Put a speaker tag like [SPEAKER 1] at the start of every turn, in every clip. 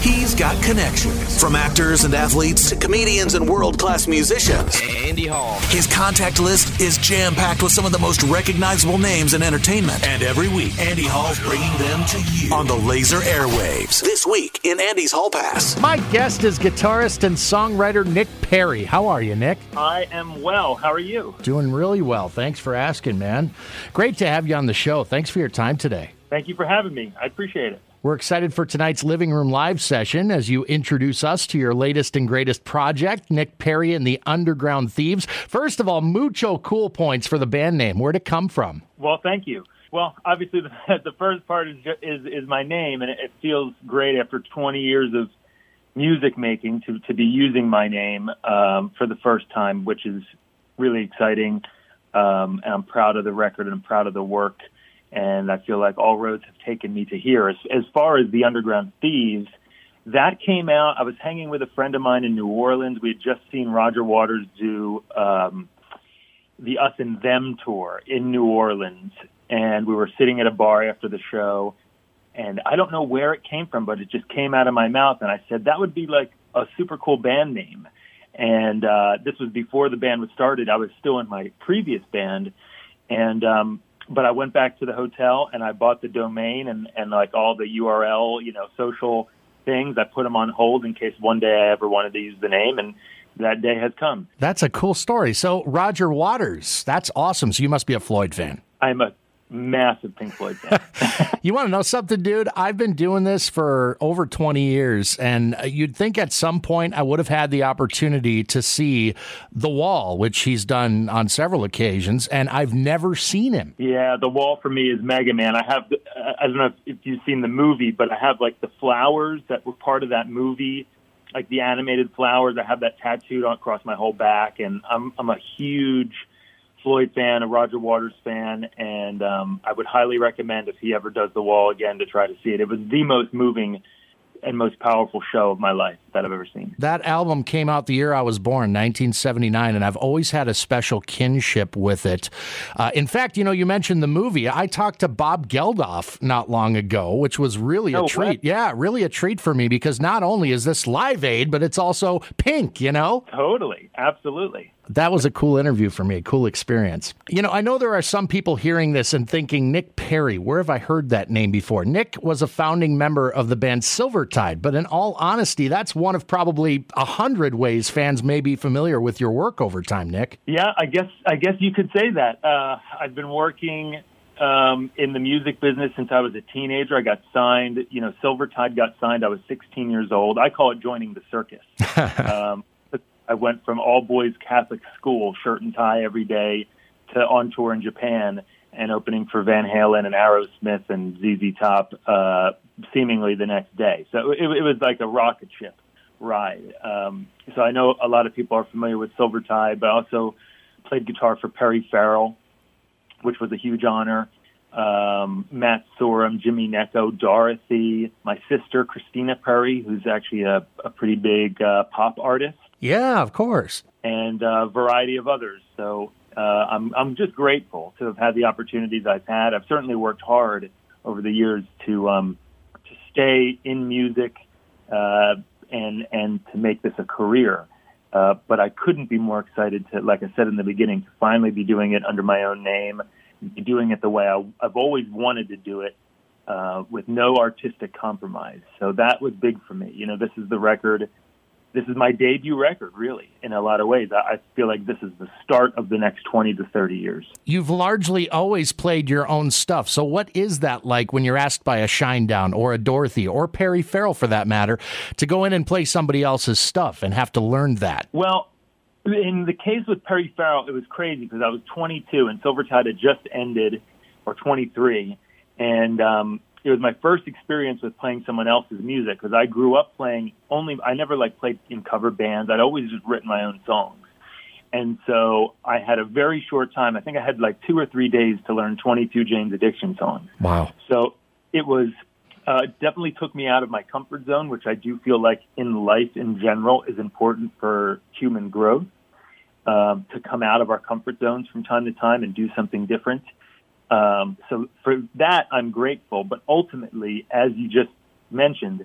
[SPEAKER 1] He's got connections from actors and athletes to comedians and world class musicians.
[SPEAKER 2] Andy Hall.
[SPEAKER 1] His contact list is jam packed with some of the most recognizable names in entertainment. And every week, Andy Hall's bringing them to you on the laser airwaves. This week in Andy's Hall Pass.
[SPEAKER 3] My guest is guitarist and songwriter Nick Perri. How are you, Nick?
[SPEAKER 4] I am well. How are you?
[SPEAKER 3] Doing really well. Thanks for asking, man. Great to have you on the show. Thanks for your time today.
[SPEAKER 4] Thank you for having me. I appreciate it.
[SPEAKER 3] We're excited for tonight's living room live session as you introduce us to your latest and greatest project, Nick Perri and the Underground Thieves. First of all, mucho cool points for the band name. Where'd it come from?
[SPEAKER 4] Well, thank you. Well, obviously, the, the first part is, is is my name, and it feels great after 20 years of music making to to be using my name um, for the first time, which is really exciting. Um, and I'm proud of the record, and I'm proud of the work and I feel like all roads have taken me to here. As, as far as the Underground Thieves, that came out. I was hanging with a friend of mine in New Orleans. We had just seen Roger Waters do um, the Us and Them tour in New Orleans, and we were sitting at a bar after the show. And I don't know where it came from, but it just came out of my mouth. And I said, that would be like a super cool band name. And uh, this was before the band was started. I was still in my previous band. And um, but I went back to the hotel and I bought the domain and, and like all the URL, you know, social things. I put them on hold in case one day I ever wanted to use the name. And that day has come.
[SPEAKER 3] That's a cool story. So, Roger Waters, that's awesome. So, you must be a Floyd fan.
[SPEAKER 4] I'm a massive Pink Floyd fan.
[SPEAKER 3] you want to know something, dude? I've been doing this for over 20 years, and uh, you'd think at some point I would have had the opportunity to see The Wall, which he's done on several occasions, and I've never seen him.
[SPEAKER 4] Yeah, The Wall for me is Mega Man. I have, uh, I don't know if you've seen the movie, but I have like the flowers that were part of that movie. Like the animated flowers, I have that tattooed across my whole back, and I'm I'm a huge Floyd fan, a Roger Waters fan, and um, I would highly recommend if he ever does the wall again to try to see it. It was the most moving and most powerful show of my life that I've ever seen.
[SPEAKER 3] That album came out the year I was born, 1979, and I've always had a special kinship with it. Uh, in fact, you know, you mentioned the movie. I talked to Bob Geldof not long ago, which was really a treat. What? Yeah, really a treat for me because not only is this Live Aid, but it's also pink, you know?
[SPEAKER 4] Totally. Absolutely
[SPEAKER 3] that was a cool interview for me, a cool experience. You know, I know there are some people hearing this and thinking, Nick Perri, where have I heard that name before? Nick was a founding member of the band Silvertide, but in all honesty, that's one of probably a hundred ways fans may be familiar with your work over time, Nick.
[SPEAKER 4] Yeah, I guess I guess you could say that. Uh, I've been working um, in the music business since I was a teenager. I got signed. You know, Silvertide got signed. I was 16 years old. I call it joining the circus. um, I went from all boys Catholic school, shirt and tie every day, to on tour in Japan and opening for Van Halen and Aerosmith and ZZ Top, uh, seemingly the next day. So it, it was like a rocket ship ride. Um, so I know a lot of people are familiar with Silvertide, but I also played guitar for Perry Farrell, which was a huge honor. Um, Matt Sorum, Jimmy Necco, Dorothy, my sister Christina Perri, who's actually a, a pretty big uh, pop artist.
[SPEAKER 3] Yeah, of course.
[SPEAKER 4] And a variety of others. So uh, I'm I'm just grateful to have had the opportunities I've had. I've certainly worked hard over the years to um, to stay in music uh, and and to make this a career. Uh, but I couldn't be more excited to, like I said in the beginning, to finally be doing it under my own name, be doing it the way I, I've always wanted to do it, uh, with no artistic compromise. So that was big for me. You know, this is the record this is my debut record, really, in a lot of ways. I feel like this is the start of the next 20 to 30 years.
[SPEAKER 3] You've largely always played your own stuff. So, what is that like when you're asked by a Shinedown or a Dorothy or Perry Farrell, for that matter, to go in and play somebody else's stuff and have to learn that?
[SPEAKER 4] Well, in the case with Perry Farrell, it was crazy because I was 22 and Silvertide had just ended, or 23. And um, it was my first experience with playing someone else's music because I grew up playing only I never like played in cover bands. I'd always just written my own songs. And so I had a very short time. I think I had like two or three days to learn 22 Jane's Addiction songs.
[SPEAKER 3] Wow.
[SPEAKER 4] So it was uh, definitely took me out of my comfort zone, which I do feel like in life in general is important for human growth. Um, to come out of our comfort zones from time to time and do something different. Um, so for that, I'm grateful. But ultimately, as you just mentioned,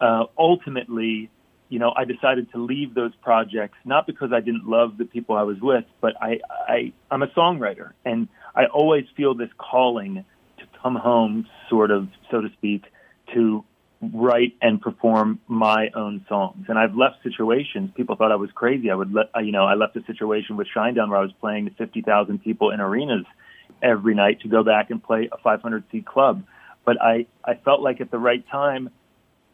[SPEAKER 4] uh, ultimately, you know, I decided to leave those projects not because I didn't love the people I was with, but I, I I'm a songwriter, and I always feel this calling to come home, sort of, so to speak, to write and perform my own songs. And I've left situations. People thought I was crazy. I would let you know. I left a situation with Shinedown where I was playing to 50,000 people in arenas every night to go back and play a 500 seat club. But I I felt like at the right time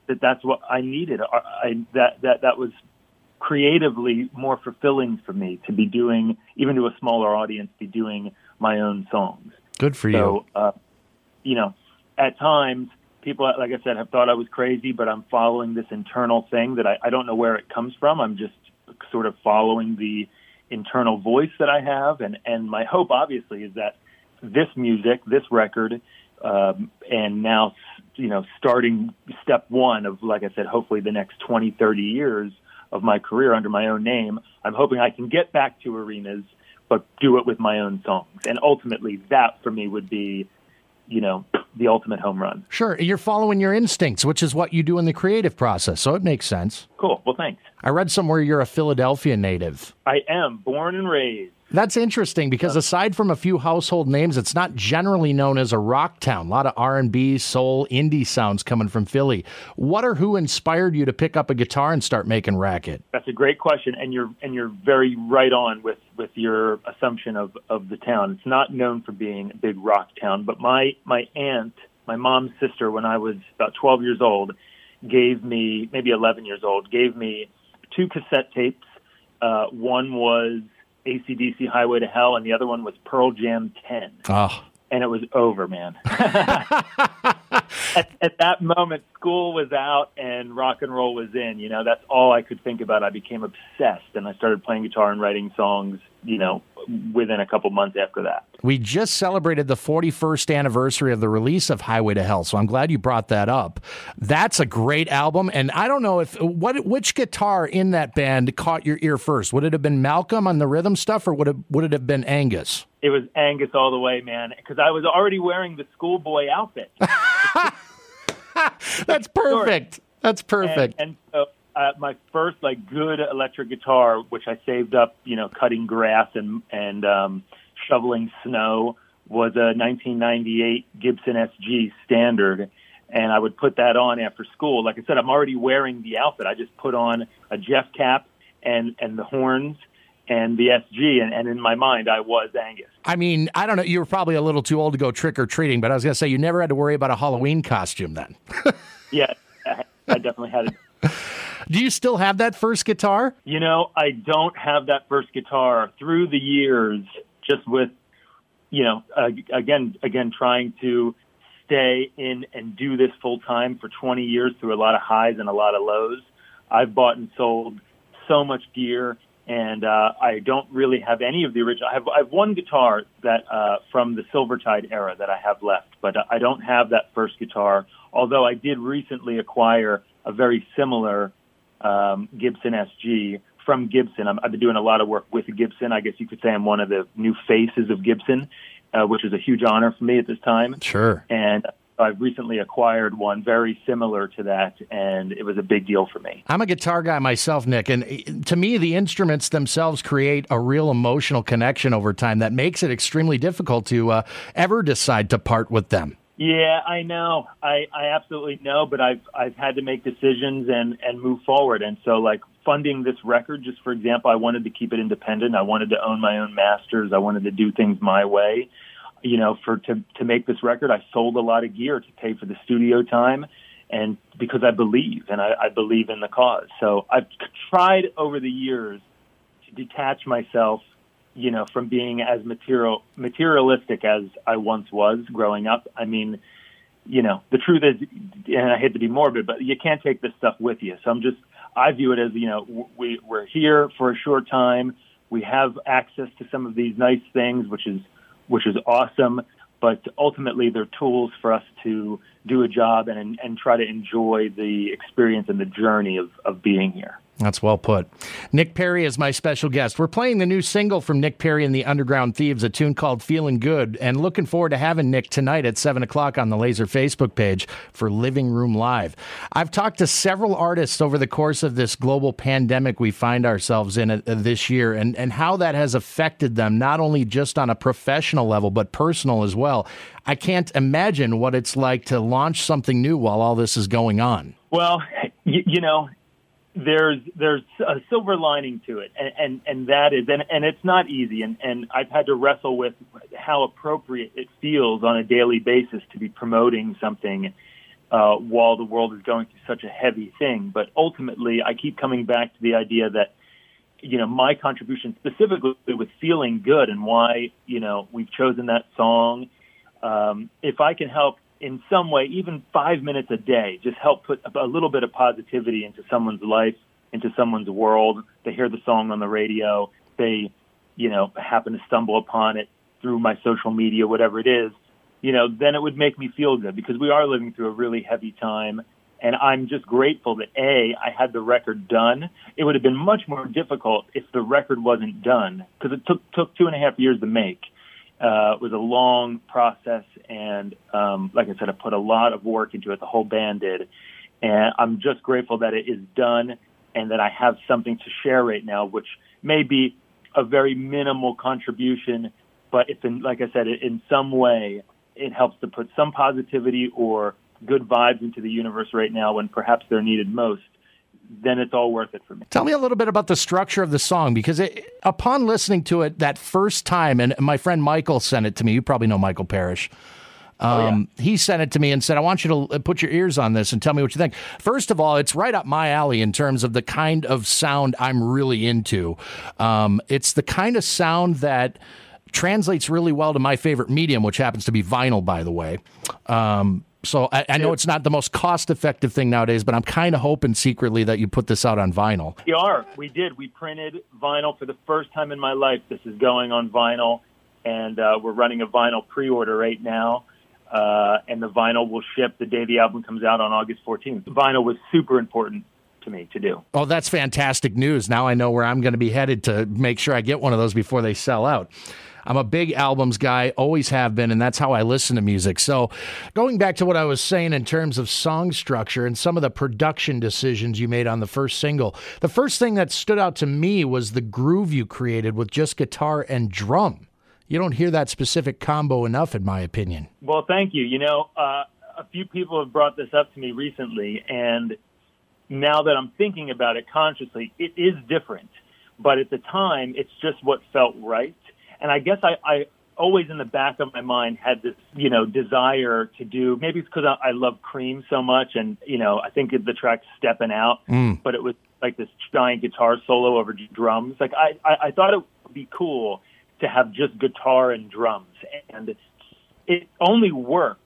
[SPEAKER 4] that that's what I needed. I, I that that that was creatively more fulfilling for me to be doing, even to a smaller audience, be doing my own songs.
[SPEAKER 3] Good for you.
[SPEAKER 4] So, uh, you know, at times people, like I said, have thought I was crazy, but I'm following this internal thing that I, I don't know where it comes from. I'm just sort of following the internal voice that I have, and and my hope, obviously, is that this music, this record, um, and now you know starting step one of like I said, hopefully the next 20, 30 years of my career under my own name. I'm hoping I can get back to arenas, but do it with my own songs, and ultimately that for me would be you know, the ultimate home run.
[SPEAKER 3] Sure. You're following your instincts, which is what you do in the creative process. So it makes sense.
[SPEAKER 4] Cool. Well, thanks.
[SPEAKER 3] I read somewhere you're a Philadelphia native.
[SPEAKER 4] I am born and raised.
[SPEAKER 3] That's interesting because aside from a few household names, it's not generally known as a rock town. A lot of R&B, soul, indie sounds coming from Philly. What or who inspired you to pick up a guitar and start making racket?
[SPEAKER 4] That's a great question, and you're and you're very right on with with your assumption of of the town. It's not known for being a big rock town, but my my aunt, my mom's sister, when I was about 12 years old, gave me maybe 11 years old, gave me two cassette tapes. Uh, one was ACDC Highway to Hell, and the other one was Pearl Jam 10.
[SPEAKER 3] Oh.
[SPEAKER 4] And it was over, man. at, at that moment, school was out and rock and roll was in. You know, that's all I could think about. I became obsessed, and I started playing guitar and writing songs. You know, within a couple months after that.
[SPEAKER 3] We just celebrated the 41st anniversary of the release of Highway to Hell, so I'm glad you brought that up. That's a great album, and I don't know if what which guitar in that band caught your ear first. Would it have been Malcolm on the rhythm stuff, or would it would it have been Angus?
[SPEAKER 4] It was Angus all the way, man, because I was already wearing the schoolboy outfit.
[SPEAKER 3] That's perfect. That's perfect.
[SPEAKER 4] And, and so uh, my first like good electric guitar, which I saved up, you know, cutting grass and and um, shoveling snow, was a 1998 Gibson SG Standard, and I would put that on after school. Like I said, I'm already wearing the outfit. I just put on a Jeff cap and and the horns and the SG, and, and in my mind, I was Angus.
[SPEAKER 3] I mean, I don't know. You were probably a little too old to go trick or treating, but I was going to say you never had to worry about a Halloween costume then.
[SPEAKER 4] yeah, I, I definitely had it.
[SPEAKER 3] Do you still have that first guitar?
[SPEAKER 4] You know, I don't have that first guitar. Through the years, just with, you know, uh, again, again, trying to stay in and do this full time for 20 years through a lot of highs and a lot of lows. I've bought and sold so much gear and uh, I don't really have any of the original. I have, I have one guitar that uh, from the Silvertide era that I have left, but I don't have that first guitar. Although I did recently acquire a very similar um, Gibson SG from Gibson. i have been doing a lot of work with Gibson. I guess you could say I'm one of the new faces of Gibson, uh, which is a huge honor for me at this time.
[SPEAKER 3] Sure.
[SPEAKER 4] And I've recently acquired one very similar to that, and it was a big deal for me.
[SPEAKER 3] I'm a guitar guy myself, Nick, and eh, to me, the instruments themselves create a real emotional connection over time that makes it extremely difficult to uh, ever decide to part with them.
[SPEAKER 4] Yeah, I know. I, I absolutely know, but I've I've had to make decisions and and move forward. And so, like funding this record, just for example, I wanted to keep it independent. I wanted to own my own masters. I wanted to do things my way you know, for to to make this record, I sold a lot of gear to pay for the studio time, and because I believe and I, I believe in the cause. So I've tried over the years to detach myself, you know, from being as material materialistic as I once was growing up. I mean, you know, the truth is, and I hate to be morbid, but you can't take this stuff with you. So I'm just, I view it as, you know, we we're here for a short time. We have access to some of these nice things, which is which is awesome. But ultimately, they're tools for us to do a job and and try to enjoy the experience and the journey of, of being here.
[SPEAKER 3] That's well put. Nick Perri is my special guest. We're playing the new single from Nick Perri and the Underground Thieves, a tune called Feeling Good, and looking forward to having Nick tonight at 7 o'clock on the Laser Facebook page for Living Room Live. I've talked to several artists over the course of this global pandemic we find ourselves in uh, this year and, and how that has affected them, not only just on a professional level, but personal as well. I can't imagine what it's like to launch something new while all this is going on.
[SPEAKER 4] Well, you, you know, there's there's a silver lining to it, and and, and that is, and, and it's not easy, and and I've had to wrestle with how appropriate it feels on a daily basis to be promoting something uh, while the world is going through such a heavy thing. But ultimately, I keep coming back to the idea that you know my contribution specifically with feeling good and why you know we've chosen that song. Um, if I can help in some way, even five minutes a day, just help put a little bit of positivity into someone's life, into someone's world. They hear the song on the radio. They, you know, happen to stumble upon it through my social media, whatever it is, you know, then it would make me feel good because we are living through a really heavy time. And I'm just grateful that A, I had the record done. It would have been much more difficult if the record wasn't done because it took, took two and a half years to make. Uh, it was a long process, and um, like I said, I put a lot of work into it. The whole band did, and I'm just grateful that it is done and that I have something to share right now, which may be a very minimal contribution, but if, in, like I said, in some way, it helps to put some positivity or good vibes into the universe right now when perhaps they're needed most then it's all worth it for me.
[SPEAKER 3] Tell me a little bit about the structure of the song because it, upon listening to it that first time, and my friend Michael sent it to me. You probably know Michael Parrish. Um, oh, yeah. Um, he sent it to me and said, I want you to uh, put your ears on this and tell me what you think. First of all, it's right up my alley in terms of the kind of sound I'm really into. Um, it's the kind of sound that translates really well to my favorite medium, which happens to be vinyl, by the way. Um, so I, I, know it's not the most cost effective thing nowadays, but I'm kind of hoping secretly that you put this out on vinyl.
[SPEAKER 4] We are. We did. We printed vinyl for the first time in my life. This is going on vinyl, and uh, we're running a vinyl pre order right now. Uh, and the vinyl will ship the day the album comes out on August 14th. Vinyl was super important to me to do.
[SPEAKER 3] Oh, that's fantastic news. Now I know where I'm going to be headed to make sure I get one of those before they sell out. I'm a big albums guy, always have been, and that's how I listen to music. So, going back to what I was saying in terms of song structure and some of the production decisions you made on the first single, the first thing that stood out to me was the groove you created with just guitar and drum. You don't hear that specific combo enough, in my opinion.
[SPEAKER 4] Well, thank you. You know, uh, a few people have brought this up to me recently, and now that I'm thinking about it consciously, it is different. But at the time, it's just what felt right. And I guess I, I always in the back of my mind had this, you know, desire to do. Maybe it's because I, I love Cream so much, and you know, I think the track "Stepping Out," mm. but it was like this giant guitar solo over drums. Like I, I, I thought it would be cool to have just guitar and drums, and it only works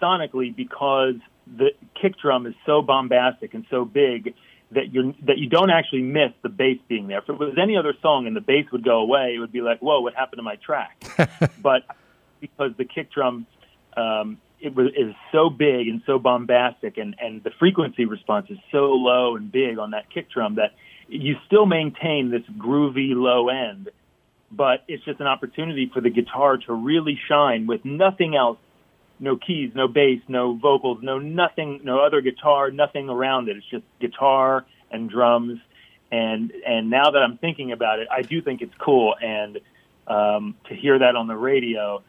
[SPEAKER 4] sonically because the kick drum is so bombastic and so big that you that you don't actually miss the bass being there. If it was any other song and the bass would go away, it would be like, whoa, what happened to my track? but because the kick drum um, it was is so big and so bombastic, and and the frequency response is so low and big on that kick drum that you still maintain this groovy low end, but it's just an opportunity for the guitar to really shine with nothing else no keys, no bass, no vocals, no nothing, no other guitar, nothing around it. It's just guitar and drums. And and now that I'm thinking about it, I do think it's cool. And um, to hear that on the radio,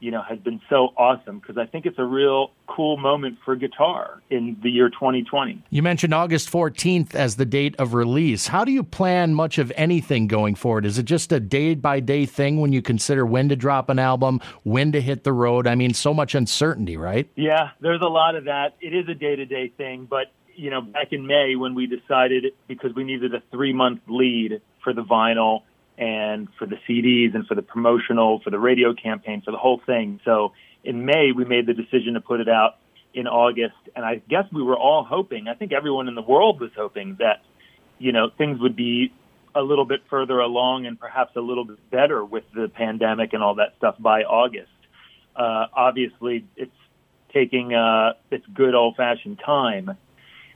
[SPEAKER 4] you know, has been so awesome because I think it's a real cool moment for guitar in the year 2020.
[SPEAKER 3] You mentioned August 14th as the date of release. How do you plan much of anything going forward? Is it just a day by day thing when you consider when to drop an album, when to hit the road? I mean, so much uncertainty, right?
[SPEAKER 4] Yeah, there's a lot of that. It is a day to day thing, but you know, back in May when we decided because we needed a three month lead for the vinyl and for the CDs and for the promotional, for the radio campaign, for the whole thing. So in May, we made the decision to put it out in August. And I guess we were all hoping, I think everyone in the world was hoping that, you know, things would be a little bit further along and perhaps a little bit better with the pandemic and all that stuff by August. Uh, obviously, it's taking uh, its good old fashioned time,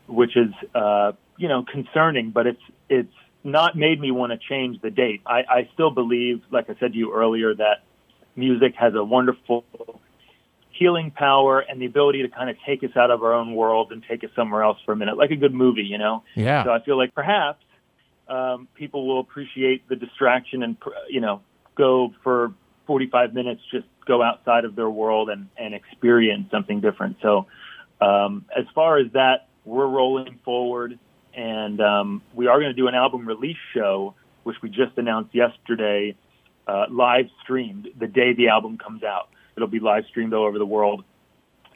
[SPEAKER 4] which is uh, you know concerning, but it's it's not made me want to change the date. I, I still believe, like I said to you earlier, that music has a wonderful healing power and the ability to kind of take us out of our own world and take us somewhere else for a minute, like a good movie, you know.
[SPEAKER 3] Yeah.
[SPEAKER 4] So I feel like perhaps um, people will appreciate the distraction and you know go for 45 minutes, just go outside of their world and and experience something different. So um, as far as that, we're rolling forward, and um, we are going to do an album release show, which we just announced yesterday, uh, live streamed the day the album comes out. It'll be live streamed all over the world,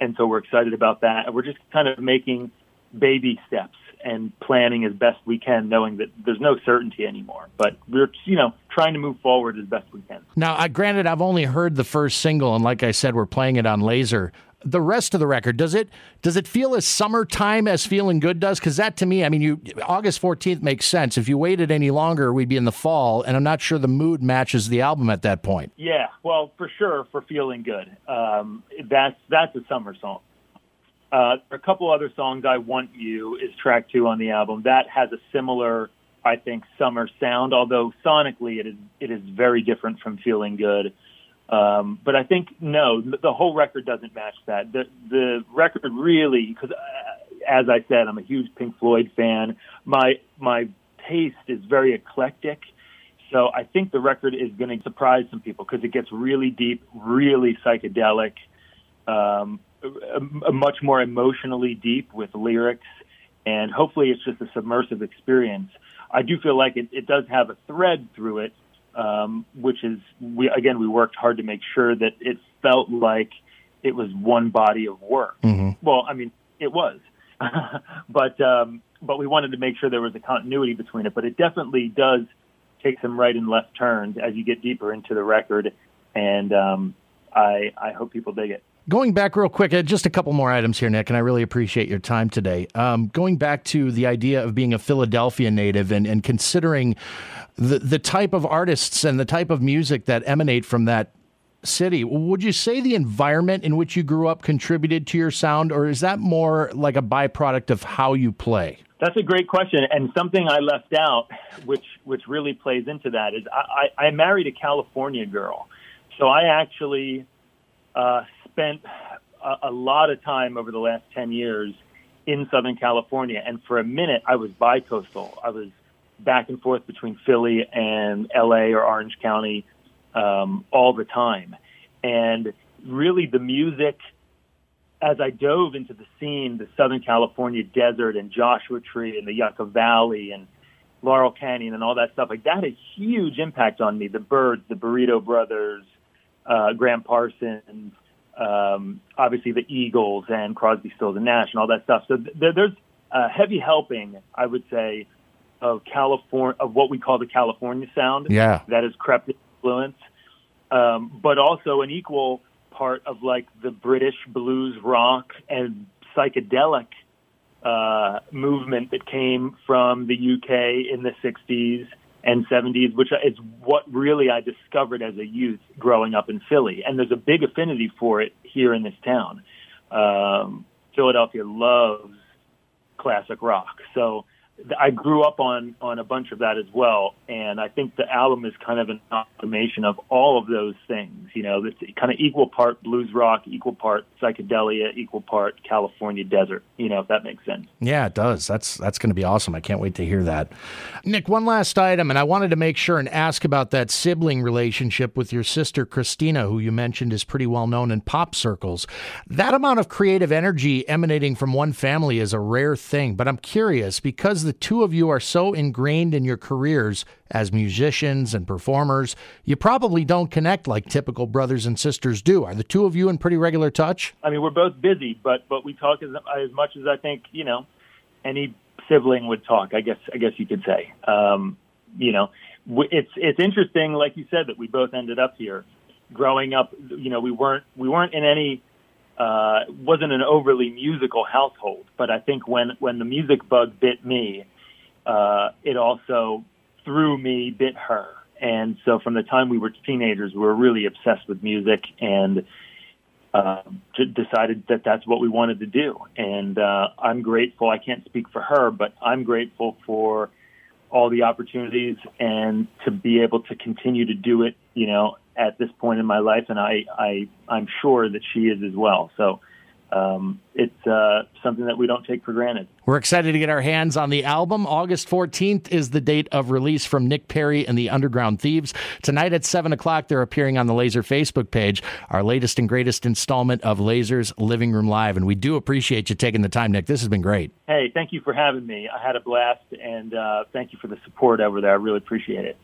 [SPEAKER 4] and so we're excited about that. We're just kind of making baby steps and planning as best we can, knowing that there's no certainty anymore. But we're, you know, trying to move forward as best we can.
[SPEAKER 3] Now, granted, I've only heard the first single, and like I said, we're playing it on laser. The rest of the record does it does it feel as summertime as feeling good does? Because that to me, I mean, you August fourteenth makes sense. If you waited any longer, we'd be in the fall, and I'm not sure the mood matches the album at that point.
[SPEAKER 4] Yeah, well, for sure, for feeling good, um, that's that's a summer song. Uh, a couple other songs, "I Want You" is track two on the album. That has a similar, I think, summer sound. Although sonically, it is it is very different from "Feeling Good." Um, but I think no, the whole record doesn't match that. The the record really, because uh, as I said, I'm a huge Pink Floyd fan. My my taste is very eclectic. So I think the record is going to surprise some people because it gets really deep, really psychedelic. Um, a, a much more emotionally deep with lyrics, and hopefully it's just a submersive experience. I do feel like it, it does have a thread through it, um, which is we again we worked hard to make sure that it felt like it was one body of work.
[SPEAKER 3] Mm-hmm.
[SPEAKER 4] Well, I mean it was, but um, but we wanted to make sure there was a continuity between it. But it definitely does take some right and left turns as you get deeper into the record, and um, I I hope people dig it.
[SPEAKER 3] Going back real quick, uh, just a couple more items here, Nick, and I really appreciate your time today. Um, going back to the idea of being a Philadelphia native and, and considering the, the type of artists and the type of music that emanate from that city, would you say the environment in which you grew up contributed to your sound, or is that more like a byproduct of how you play?
[SPEAKER 4] That's a great question, and something I left out, which which really plays into that, is I, I, I married a California girl, so I actually uh, spent a, a lot of time over the last 10 years in Southern California. And for a minute, I was bicoastal. I was back and forth between Philly and LA or Orange County um, all the time. And really, the music, as I dove into the scene, the Southern California desert and Joshua Tree and the Yucca Valley and Laurel Canyon and all that stuff, like that had a huge impact on me. The Byrds, the Burrito Brothers, uh, Gram Parsons, um, obviously the Eagles and Crosby, Stills and Nash and all that stuff. So th- there's a heavy helping, I would say, of California of what we call the California sound.
[SPEAKER 3] Yeah,
[SPEAKER 4] that has crept influence, um, but also an equal part of like the British blues rock and psychedelic uh, movement that came from the UK in the 60s and 70s, which is what really I discovered as a youth growing up in Philly. And there's a big affinity for it here in this town. Um, Philadelphia loves classic rock. So I grew up on on a bunch of that as well, and I think the album is kind of an amalgamation of all of those things. You know, it's kind of equal part blues rock, equal part psychedelia, equal part California desert. You know, if that makes sense.
[SPEAKER 3] Yeah, it does. That's that's going to be awesome. I can't wait to hear that. Nick, one last item, and I wanted to make sure and ask about that sibling relationship with your sister Christina, who you mentioned is pretty well known in pop circles. That amount of creative energy emanating from one family is a rare thing, but I'm curious because the two of you are so ingrained in your careers as musicians and performers, you probably don't connect like typical brothers and sisters do. Are the two of you in pretty regular touch?
[SPEAKER 4] I mean, we're both busy, but but we talk as as much as I think you know any sibling would talk. I guess I guess you could say. Um, you know, it's it's interesting, like you said, that we both ended up here. Growing up, you know, we weren't we weren't in any uh, wasn't an overly musical household, but I think when when the music bug bit me, uh, it also through me bit her. And so from the time we were teenagers, we were really obsessed with music and uh, decided that that's what we wanted to do. And uh, I'm grateful. I can't speak for her, but I'm grateful for all the opportunities and to be able to continue to do it. You know, at this point in my life, and I, I I'm sure that she is as well. So um, it's uh, something that we don't take for granted.
[SPEAKER 3] We're excited to get our hands on the album. August 14th is the date of release from Nick Perri and the Underground Thieves. Tonight at 7 o'clock, they're appearing on the Laser Facebook page, our latest and greatest installment of Laser's Living Room Live. And we do appreciate you taking the time, Nick. This has been great.
[SPEAKER 4] Hey, thank you for having me. I had a blast, and uh, thank you for the support over there. I really appreciate it.